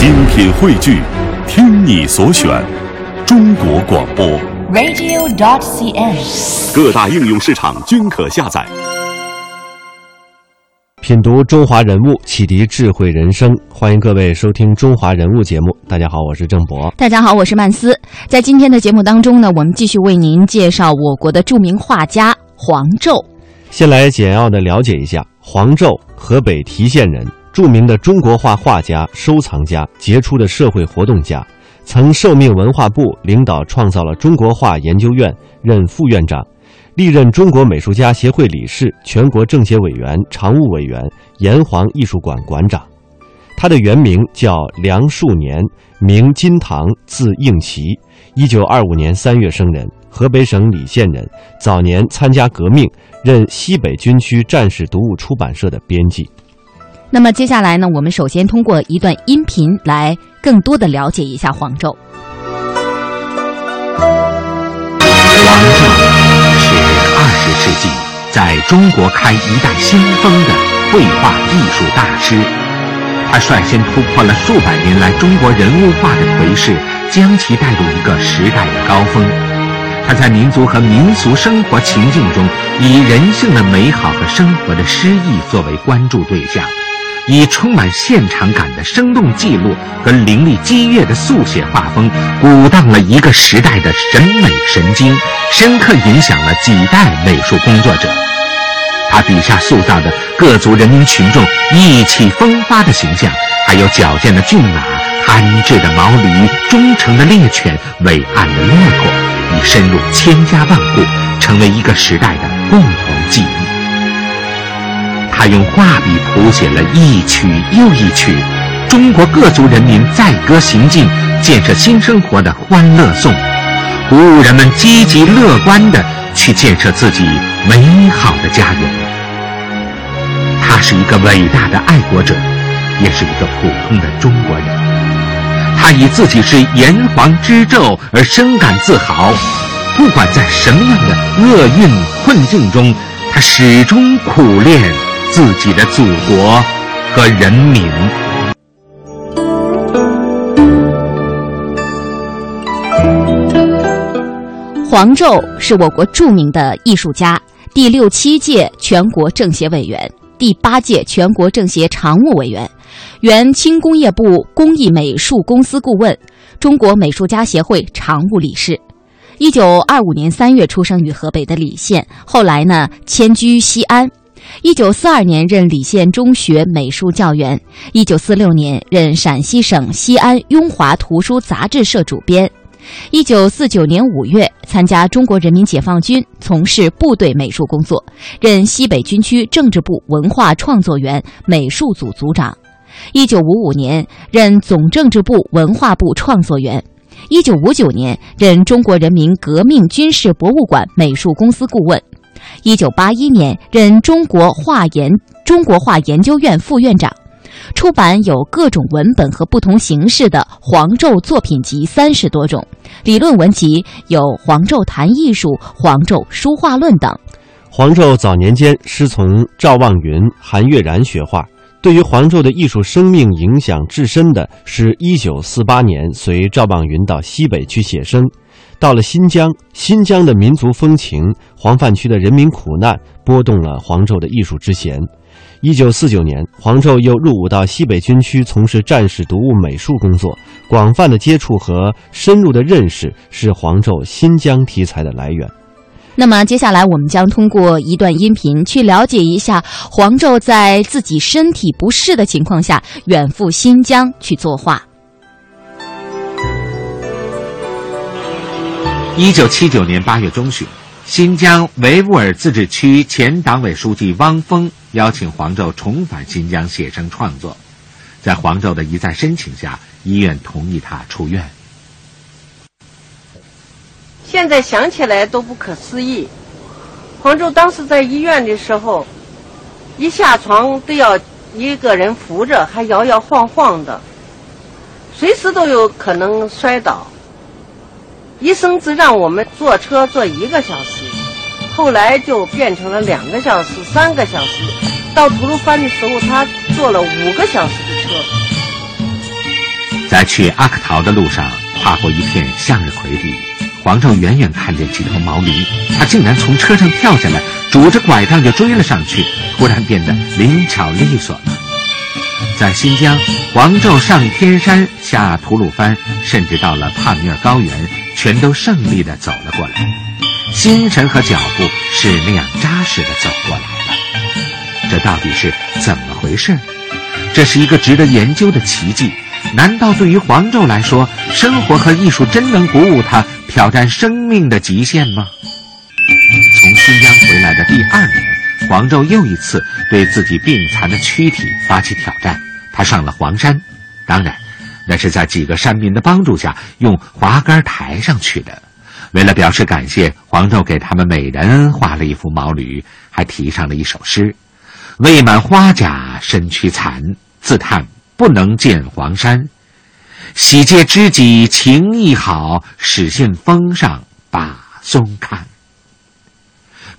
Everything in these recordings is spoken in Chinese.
精品汇聚，听你所选，中国广播。radio.dot.cn，。各大应用市场均可下载。品读中华人物，启迪智慧人生。欢迎各位收听《中华人物》节目。大家好，我是郑博。大家好，我是曼斯。在今天的节目当中呢，我们继续为您介绍我国的著名画家黄胄。先来简要的了解一下黄胄，河北提县人，著名的中国画画家、收藏家，杰出的社会活动家，曾受命文化部领导创造了中国画研究院，任副院长。历任中国美术家协会理事、全国政协委员、常务委员、炎黄艺术馆馆长。他的原名叫梁树年，名金堂，字应奇，一九二五年三月生人，河北省礼县人。早年参加革命，任西北军区战士读物出版社的编辑。那么接下来呢，我们首先通过一段音频来更多的了解一下黄胄。黄胄是二十世纪在中国开一代先锋的绘画艺术大师，他率先突破了数百年来中国人物画的颓势，将其带入一个时代的高峰。他在民族和民俗生活情境中，以人性的美好和生活的诗意作为关注对象。以充满现场感的生动记录和凌厉激越的速写画风，鼓荡了一个时代的审美神经，深刻影响了几代美术工作者。他笔下塑造的各族人民群众意气风发的形象，还有矫健的骏马、憨质的毛驴、忠诚的猎犬、伟岸的骆驼，已深入千家万户，成为一个时代的共同记忆。他用画笔谱写了一曲又一曲中国各族人民载歌行进、建设新生活的欢乐颂，鼓舞人们积极乐观地去建设自己美好的家园。他是一个伟大的爱国者，也是一个普通的中国人。他以自己是炎黄之胄而深感自豪，不管在什么样的厄运困境中，他始终苦练。自己的祖国和人民。黄胄是我国著名的艺术家，第六七届全国政协委员，第八届全国政协常务委员，原轻工业部工艺美术公司顾问，中国美术家协会常务理事。一九二五年三月出生于河北的澧县，后来呢迁居西安。一九四二年任澧县中学美术教员，一九四六年任陕西省西安雍华图书杂志社主编，一九四九年五月参加中国人民解放军，从事部队美术工作，任西北军区政治部文化创作员美术组组长，一九五五年任总政治部文化部创作员。一九五九年任中国人民革命军事博物馆美术公司顾问。一九八一年任中国画研中国画研究院副院长，出版有各种文本和不同形式的黄胄作品集三十多种，理论文集有《黄胄谈艺术》《黄胄书画论》等。黄胄早年间师从赵望云、韩岳然学画。对于黄胄的艺术生命影响至深的是，一九四八年随赵望云到西北去写生。到了新疆，新疆的民族风情、黄泛区的人民苦难，拨动了黄胄的艺术之弦。一九四九年，黄胄又入伍到西北军区从事战士读物美术工作。广泛的接触和深入的认识，是黄胄新疆题材的来源。那么接下来，我们将通过一段音频去了解一下黄胄在自己身体不适的情况下，远赴新疆去作画。一九七九年八月中旬，新疆维吾尔自治区前党委书记汪峰邀请黄胄重返新疆写生创作，在黄胄的一再申请下，医院同意他出院。现在想起来都不可思议。黄胄当时在医院的时候，一下床都要一个人扶着，还摇摇晃晃的，随时都有可能摔倒。医生只让我们坐车坐一个小时，后来就变成了两个小时、三个小时。到吐鲁番的时候，他坐了五个小时的车。在去阿克陶的路上，跨过一片向日葵地，黄胄远远看见几头毛驴，他竟然从车上跳下来，拄着拐杖就追了上去，突然变得灵巧利索了。在新疆，黄胄上天山下吐鲁番，甚至到了帕米尔高原，全都胜利地走了过来，心神和脚步是那样扎实地走过来了。这到底是怎么回事？这是一个值得研究的奇迹。难道对于黄胄来说，生活和艺术真能鼓舞他挑战生命的极限吗？从新疆回来的第二年，黄胄又一次对自己病残的躯体发起挑战。他上了黄山，当然，那是在几个山民的帮助下用滑竿抬上去的。为了表示感谢，黄胄给他们每人画了一幅毛驴，还题上了一首诗：“未满花甲身躯残，自叹。”不能见黄山，喜借知己情谊好，始信封上把松看。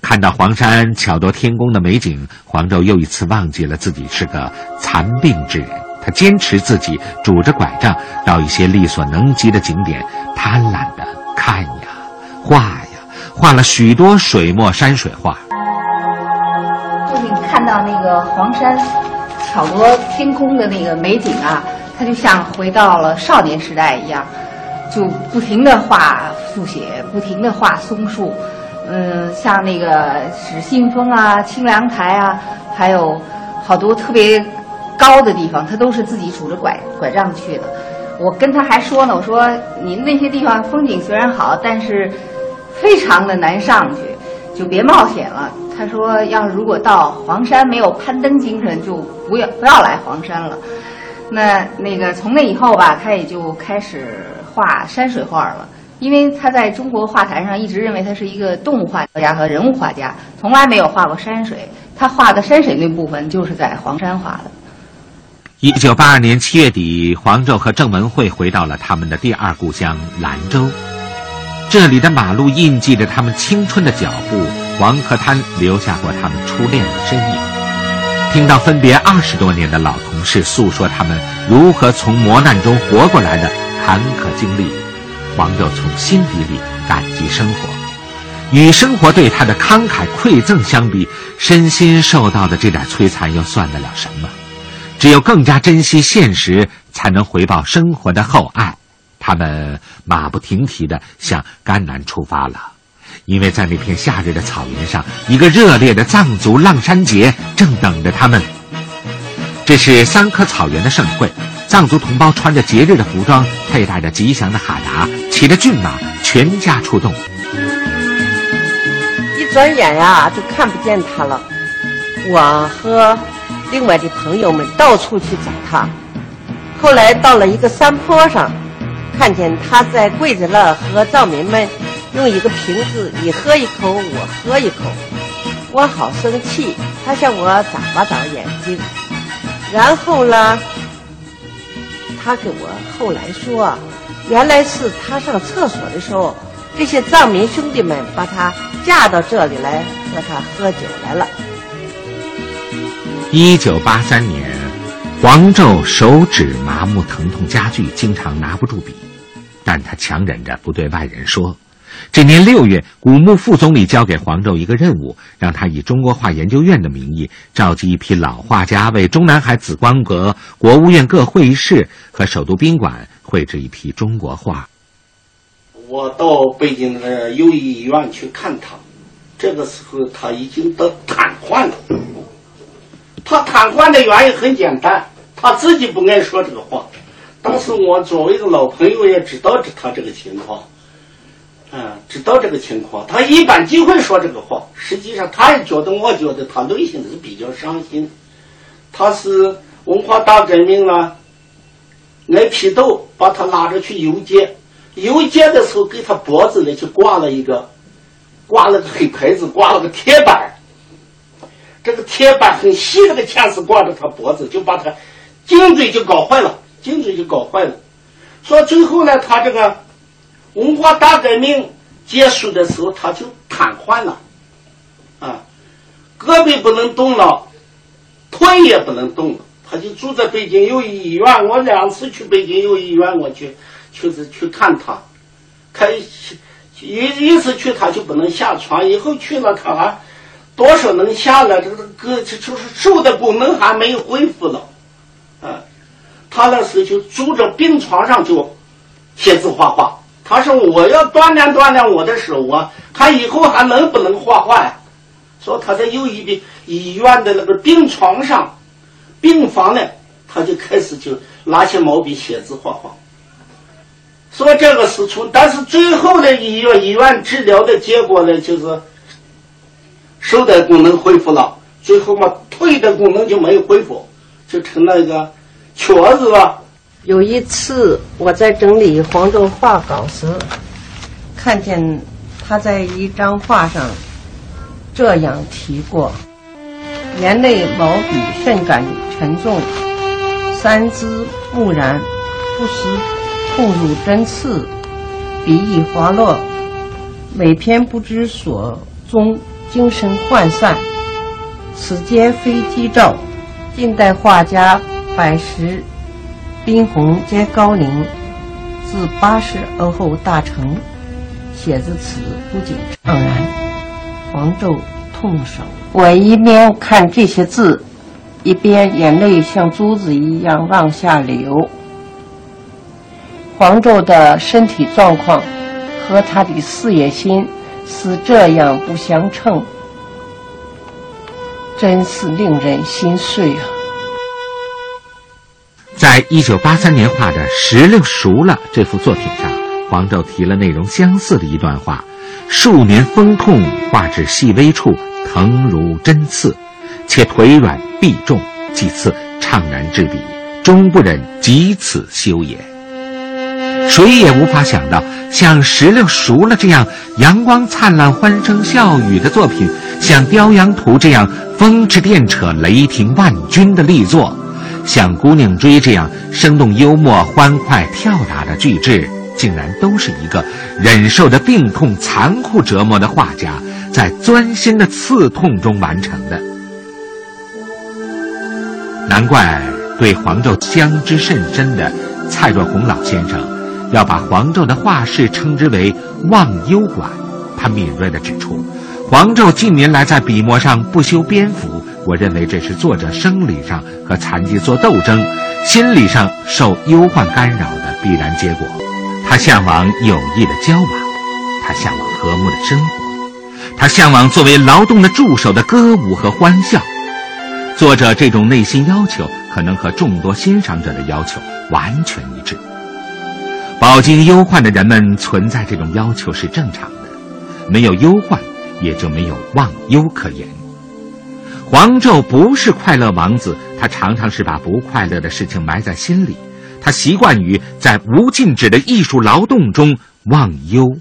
看到黄山巧夺天工的美景，黄胄又一次忘记了自己是个残病之人。他坚持自己拄着拐杖到一些力所能及的景点，贪婪的看呀画呀，画了许多水墨山水画。就是你看到那个黄山。巧夺天工的那个美景啊，他就像回到了少年时代一样，就不停的画速写，不停的画松树，嗯，像那个使信封啊、清凉台啊，还有好多特别高的地方，他都是自己拄着拐拐杖去的。我跟他还说呢，我说您那些地方风景虽然好，但是非常的难上去，就别冒险了。他说：“要如果到黄山没有攀登精神，就不要不要来黄山了。”那那个从那以后吧，他也就开始画山水画了。因为他在中国画坛上一直认为他是一个动物画家和人物画家，从来没有画过山水。他画的山水那部分就是在黄山画的。一九八二年七月底，黄胄和郑文慧回到了他们的第二故乡兰州，这里的马路印记着他们青春的脚步。黄河滩留下过他们初恋的身影。听到分别二十多年的老同事诉说他们如何从磨难中活过来的坎坷经历，黄胄从心底里感激生活。与生活对他的慷慨馈赠相比，身心受到的这点摧残又算得了什么？只有更加珍惜现实，才能回报生活的厚爱。他们马不停蹄地向甘南出发了。因为在那片夏日的草原上，一个热烈的藏族浪山节正等着他们。这是三棵草原的盛会，藏族同胞穿着节日的服装，佩戴着吉祥的哈达，骑着骏马，全家出动。一转眼呀，就看不见他了。我和另外的朋友们到处去找他，后来到了一个山坡上，看见他在跪着了，和藏民们。用一个瓶子，你喝一口，我喝一口，我好生气。他向我眨巴眨眼睛，然后呢，他给我后来说，原来是他上厕所的时候，这些藏民兄弟们把他架到这里来和他喝酒来了。一九八三年，黄胄手指麻木，疼痛加剧，经常拿不住笔，但他强忍着不对外人说。这年六月，古牧副总理交给黄胄一个任务，让他以中国画研究院的名义召集一批老画家，为中南海紫光阁、国务院各会议室和首都宾馆绘制一批中国画。我到北京的友谊医院去看他，这个时候他已经得瘫痪了。他瘫痪的原因很简单，他自己不爱说这个话。当时我作为一个老朋友，也知道着他这个情况。嗯，知道这个情况，他一般就会说这个话。实际上，他也觉得，我觉得他内心是比较伤心。他是文化大革命了，挨批斗，把他拉着去游街。游街的时候，给他脖子里就挂了一个，挂了个黑牌子，挂了个铁板。这个铁板很细，这个钳子挂着他脖子，就把他颈椎就搞坏了，颈椎就搞坏了。说最后呢，他这个。文化大革命结束的时候，他就瘫痪了，啊，胳膊不能动了，腿也不能动了，他就住在北京友谊医院。我两次去北京友谊医院，我去，就是去看他，他一一次去他就不能下床，以后去了他还多少能下来，这个个就是手的功能还没有恢复了，啊，他那时候就住着病床上就写字画画。他说我要锻炼锻炼我的手啊，看以后还能不能画画呀？说他在友谊的医院的那个病床上。病房呢，他就开始就拿起毛笔写字画画。说这个是从，但是最后的医院医院治疗的结果呢，就是手的功能恢复了，最后嘛腿的功能就没有恢复，就成了一个瘸子了。有一次我在整理黄州画稿时，看见他在一张画上这样提过。眼泪毛笔甚感沉重，三姿木然，不时痛入针刺，笔意滑落，每篇不知所踪，精神涣散。此皆非机兆。近代画家百石、宾鸿皆高龄，自八十而后大成。写字词不仅怅然，黄胄痛手。我一边看这些字，一边眼泪像珠子一样往下流。黄胄的身体状况和他的事业心是这样不相称，真是令人心碎啊！在一九八三年画的《石榴熟了》这幅作品上，黄胄提了内容相似的一段话：数年风痛，画至细微处。疼如针刺，且腿软臂重，几次怅然至笔，终不忍及此休也。谁也无法想到，像石榴熟了这样阳光灿烂、欢声笑语的作品，像《雕羊图》这样风驰电掣、雷霆万钧的力作，像《姑娘追》这样生动幽默、欢快跳达的巨制，竟然都是一个忍受着病痛残酷折磨的画家。在钻心的刺痛中完成的，难怪对黄胄相知甚深的蔡若红老先生，要把黄胄的画室称之为“忘忧馆”。他敏锐地指出，黄胄近年来在笔墨上不修边幅，我认为这是作者生理上和残疾做斗争，心理上受忧患干扰的必然结果。他向往友谊的交往，他向往和睦的生活。他向往作为劳动的助手的歌舞和欢笑。作者这种内心要求，可能和众多欣赏者的要求完全一致。饱经忧患的人们存在这种要求是正常的，没有忧患，也就没有忘忧可言。黄胄不是快乐王子，他常常是把不快乐的事情埋在心里，他习惯于在无禁止的艺术劳动中忘忧。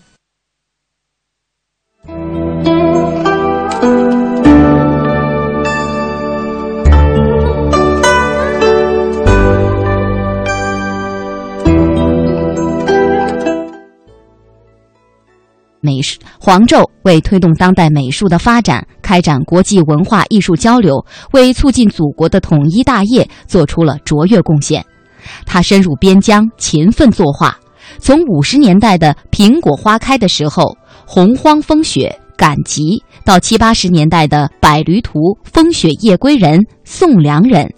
美术黄胄为推动当代美术的发展，开展国际文化艺术交流，为促进祖国的统一大业做出了卓越贡献。他深入边疆，勤奋作画，从五十年代的苹果花开的时候，洪荒风雪赶集，到七八十年代的百驴图、风雪夜归人、送粮人。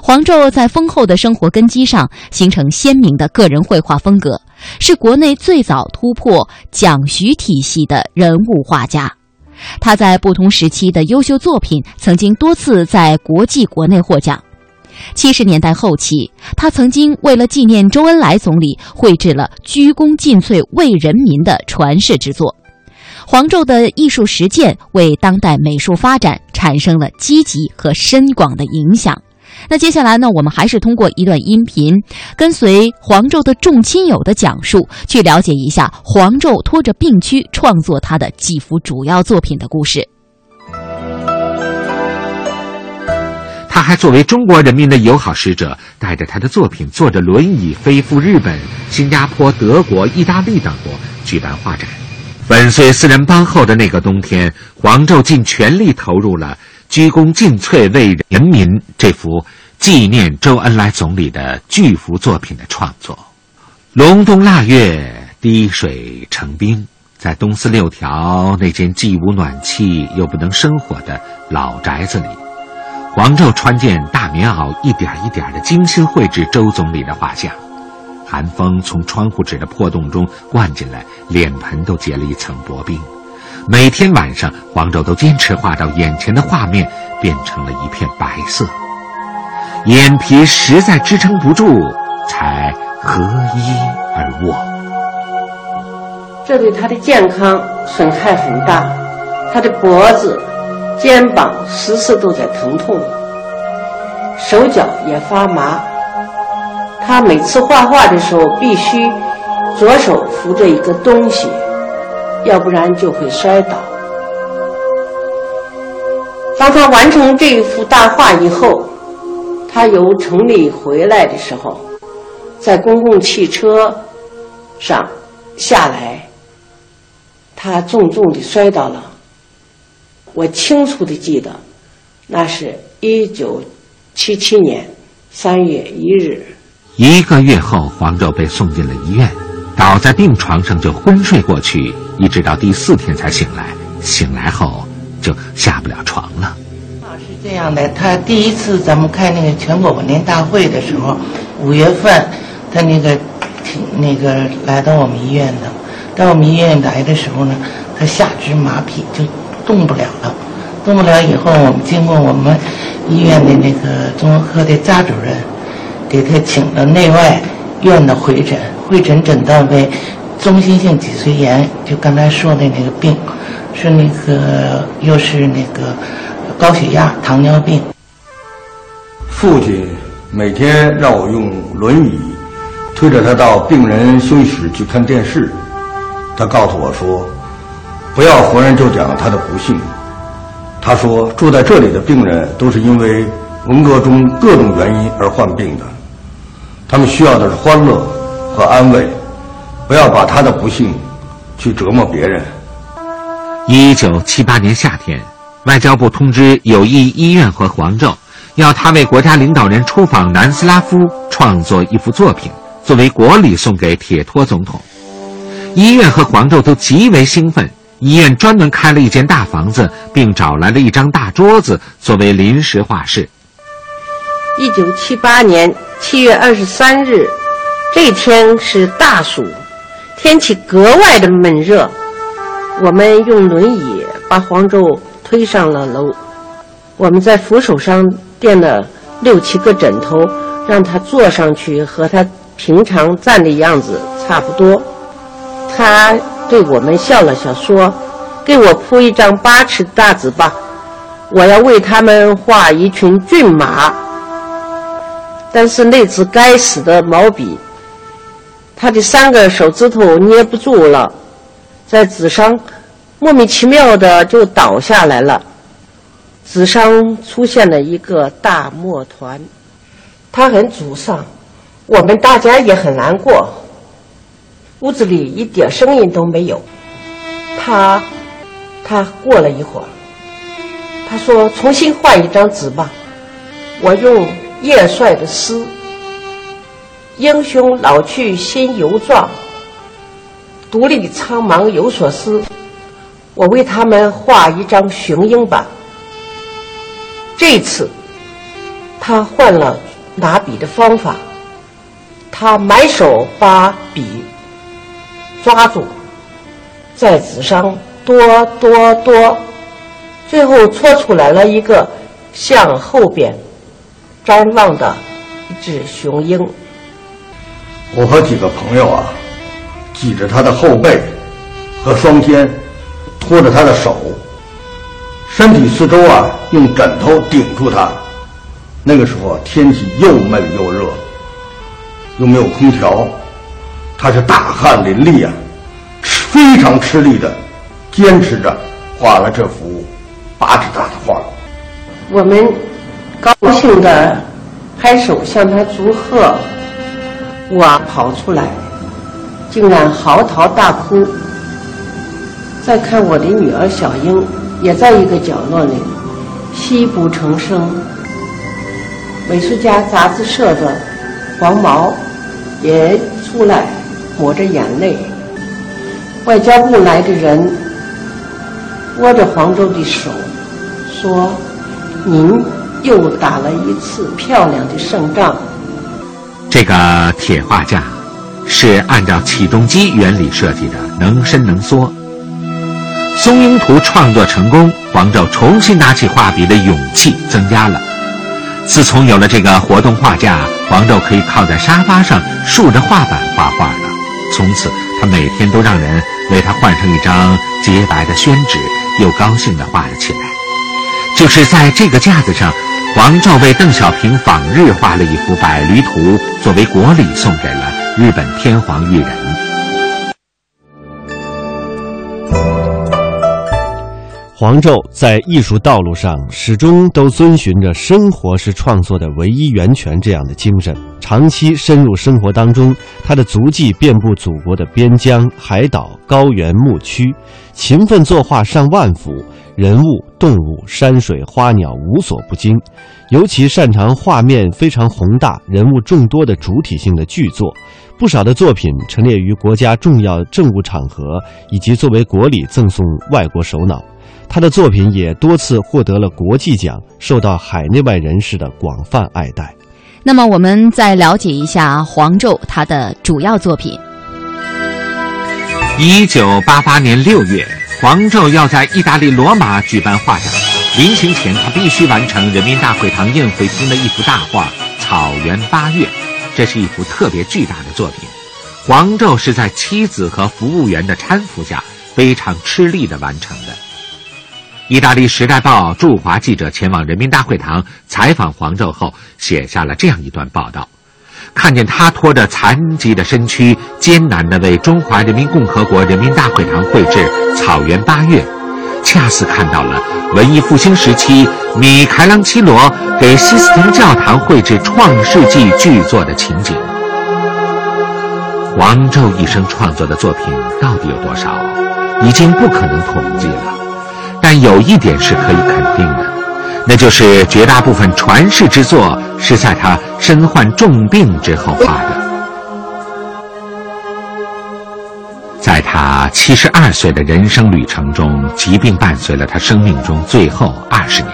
黄胄在丰厚的生活根基上形成鲜明的个人绘画风格，是国内最早突破蒋徐体系的人物画家。他在不同时期的优秀作品曾经多次在国际、国内获奖。七十年代后期，他曾经为了纪念周恩来总理，绘制了《鞠躬尽瘁，为人民》的传世之作。黄胄的艺术实践为当代美术发展产生了积极和深广的影响。那接下来呢，我们还是通过一段音频，跟随黄胄的众亲友的讲述，去了解一下黄胄拖着病躯创作他的几幅主要作品的故事。他还作为中国人民的友好使者，带着他的作品坐着轮椅飞赴日本、新加坡、德国、意大利等国举办画展。粉碎四人帮后的那个冬天，黄胄尽全力投入了。鞠躬尽瘁为人民这幅纪念周恩来总理的巨幅作品的创作。隆冬腊月，滴水成冰，在东四六条那间既无暖气又不能生火的老宅子里，黄胄穿件大棉袄，一点一点的精心绘制周总理的画像。寒风从窗户纸的破洞中灌进来，脸盆都结了一层薄冰。每天晚上，黄胄都坚持画到眼前的画面变成了一片白色，眼皮实在支撑不住，才合衣而卧。这对他的健康损害很大，他的脖子、肩膀时时都在疼痛，手脚也发麻。他每次画画的时候，必须左手扶着一个东西，要不然就会摔倒。当他完成这一幅大画以后，他由城里回来的时候，在公共汽车上下来，他重重的摔倒了。我清楚的记得，那是一九七七年三月一日。一个月后，黄胄被送进了医院，倒在病床上就昏睡过去，一直到第四天才醒来。醒来后就下不了床了。是这样的，他第一次咱们开那个全国文联大会的时候，五月份，他那个挺那个来到我们医院的，到我们医院来的时候呢，他下肢麻痹，就动不了了。动不了以后，我们经过我们医院的那个综合科的扎主任。给他请了内外院的会诊，会诊诊断为中心性脊髓炎，就刚才说的那个病，是那个又是那个高血压、糖尿病。父亲每天让我用轮椅推着他到病人休息室去看电视，他告诉我说：“不要逢人就讲他的不幸。”他说：“住在这里的病人都是因为文革中各种原因而患病的。”他们需要的是欢乐和安慰，不要把他的不幸去折磨别人。一九七八年夏天，外交部通知友谊医院和黄胄，要他为国家领导人出访南斯拉夫创作一幅作品，作为国礼送给铁托总统。医院和黄胄都极为兴奋，医院专门开了一间大房子，并找来了一张大桌子作为临时画室。一九七八年七月二十三日，这天是大暑，天气格外的闷热。我们用轮椅把黄胄推上了楼，我们在扶手上垫了六七个枕头，让他坐上去，和他平常站的样子差不多。他对我们笑了笑，说：“给我铺一张八尺大纸吧，我要为他们画一群骏马。”但是那支该死的毛笔，他的三个手指头捏不住了，在纸上莫名其妙的就倒下来了，纸上出现了一个大墨团，他很沮丧，我们大家也很难过。屋子里一点声音都没有，他，他过了一会儿，他说：“重新换一张纸吧，我用。”叶帅的诗：“英雄老去心犹壮，独立苍茫有所思。”我为他们画一张雄鹰吧。这次，他换了拿笔的方法，他满手把笔抓住，在纸上哆哆哆，最后搓出来了一个向后边。张望的一只雄鹰。我和几个朋友啊，挤着他的后背和双肩，拖着他的手，身体四周啊用枕头顶住他。那个时候天气又闷又热，又没有空调，他是大汗淋漓啊，非常吃力的坚持着画了这幅八尺大的画。我们。高兴的拍手向他祝贺，我跑出来，竟然嚎啕大哭。再看我的女儿小英，也在一个角落里泣不成声。美术家杂志社的黄毛也出来抹着眼泪。外交部来的人握着黄州的手，说：“您又打了一次漂亮的胜仗。”这个铁画架是按照起重机原理设计的，能伸能缩。松鹰图创作成功，黄胄重新拿起画笔的勇气增加了。自从有了这个活动画架，黄胄可以靠在沙发上竖着画板画画了。从此，他每天都让人为他换上一张洁白的宣纸，又高兴地画了起来。就是在这个架子上，王照为邓小平访日画了一幅百驴图，作为国礼送给了日本天皇裕仁。黄胄在艺术道路上始终都遵循着“生活是创作的唯一源泉”这样的精神，长期深入生活当中，他的足迹遍布祖国的边疆、海岛、高原、牧区，勤奋作画上万幅，人物、动物、山水、花鸟无所不精，尤其擅长画面非常宏大、人物众多的主体性的巨作，不少的作品陈列于国家重要政务场合，以及作为国礼赠送外国首脑。他的作品也多次获得了国际奖，受到海内外人士的广泛爱戴。那么，我们再了解一下黄胄他的主要作品。一九八八年六月，黄胄要在意大利罗马举办画展，临行前他必须完成人民大会堂宴会厅的一幅大画《草原八月》，这是一幅特别巨大的作品。黄胄是在妻子和服务员的搀扶下，非常吃力地完成的。意大利《时代报》驻华记者前往人民大会堂采访黄胄后，写下了这样一段报道：看见他拖着残疾的身躯，艰难地为中华人民共和国人民大会堂绘制《草原八月》，恰似看到了文艺复兴时期米开朗基罗给西斯廷教堂绘制《创世纪》巨作的情景。黄胄一生创作的作品到底有多少，已经不可能统计了。但有一点是可以肯定的，那就是绝大部分传世之作是在他身患重病之后画的。在他七十二岁的人生旅程中，疾病伴随了他生命中最后二十年。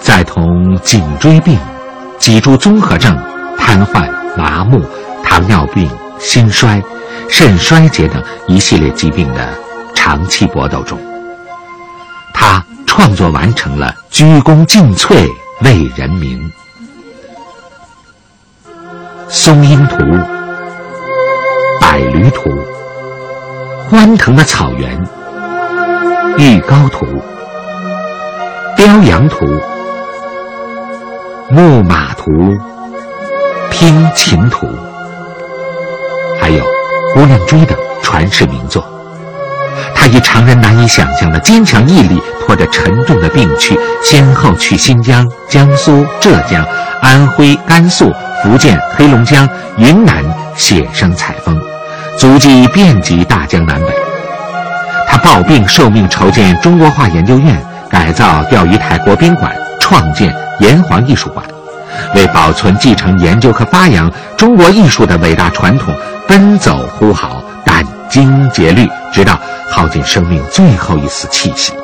在同颈椎病、脊柱综合症、瘫痪、麻木、糖尿病、心衰、肾衰竭等一系列疾病的长期搏斗中。他创作完成了《鞠躬尽瘁，为人民》《松鹰图》《百驴图》《欢腾的草原》《玉高图》《雕羊图》《牧马图》《拼琴图》，还有《姑娘追》等传世名作。他以常人难以想象的坚强毅力，拖着沉重的病躯，先后去新疆、江苏、浙江、安徽、甘肃、福建、黑龙江、云南写生采风，足迹遍及大江南北。他抱病受命筹建中国画研究院，改造钓鱼台国宾馆，创建炎黄艺术馆，为保存、继承、研究和发扬中国艺术的伟大传统奔走呼号，精竭虑，直到。耗尽生命最后一丝气息。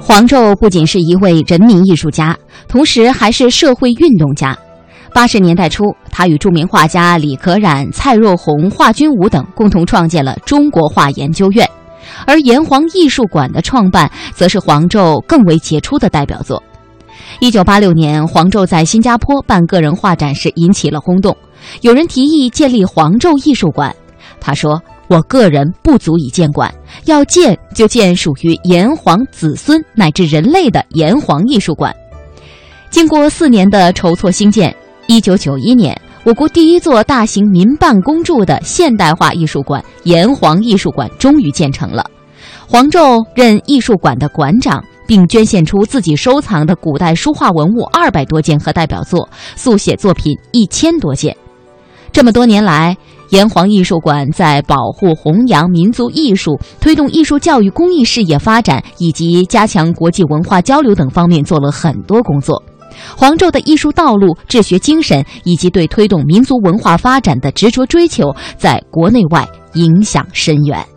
黄胄不仅是一位人民艺术家，同时还是社会运动家。八十年代初，他与著名画家李可染、蔡若红、华君武等共同创建了中国画研究院，而炎黄艺术馆的创办，则是黄胄更为杰出的代表作。一九八六年，黄胄在新加坡办个人画展时引起了轰动。有人提议建立黄胄艺术馆，他说：“我个人不足以建馆，要建就建属于炎黄子孙乃至人类的炎黄艺术馆。”经过四年的筹措兴建，一九九一年，我国第一座大型民办公筑的现代化艺术馆——炎黄艺术馆终于建成了。黄胄任艺术馆的馆长。并捐献出自己收藏的古代书画文物二百多件和代表作，速写作品一千多件。这么多年来，炎黄艺术馆在保护、弘扬民族艺术、推动艺术教育公益事业发展以及加强国际文化交流等方面做了很多工作。黄胄的艺术道路、治学精神以及对推动民族文化发展的执着追求，在国内外影响深远。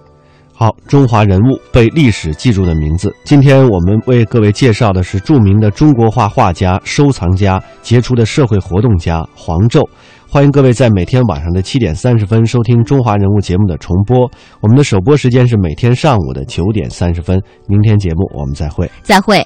好，中华人物被历史记住的名字。今天我们为各位介绍的是著名的中国画画家、收藏家、杰出的社会活动家黄胄。欢迎各位在每天晚上的七点三十分收听《中华人物》节目的重播。我们的首播时间是每天上午的九点三十分。明天节目我们再会。再会。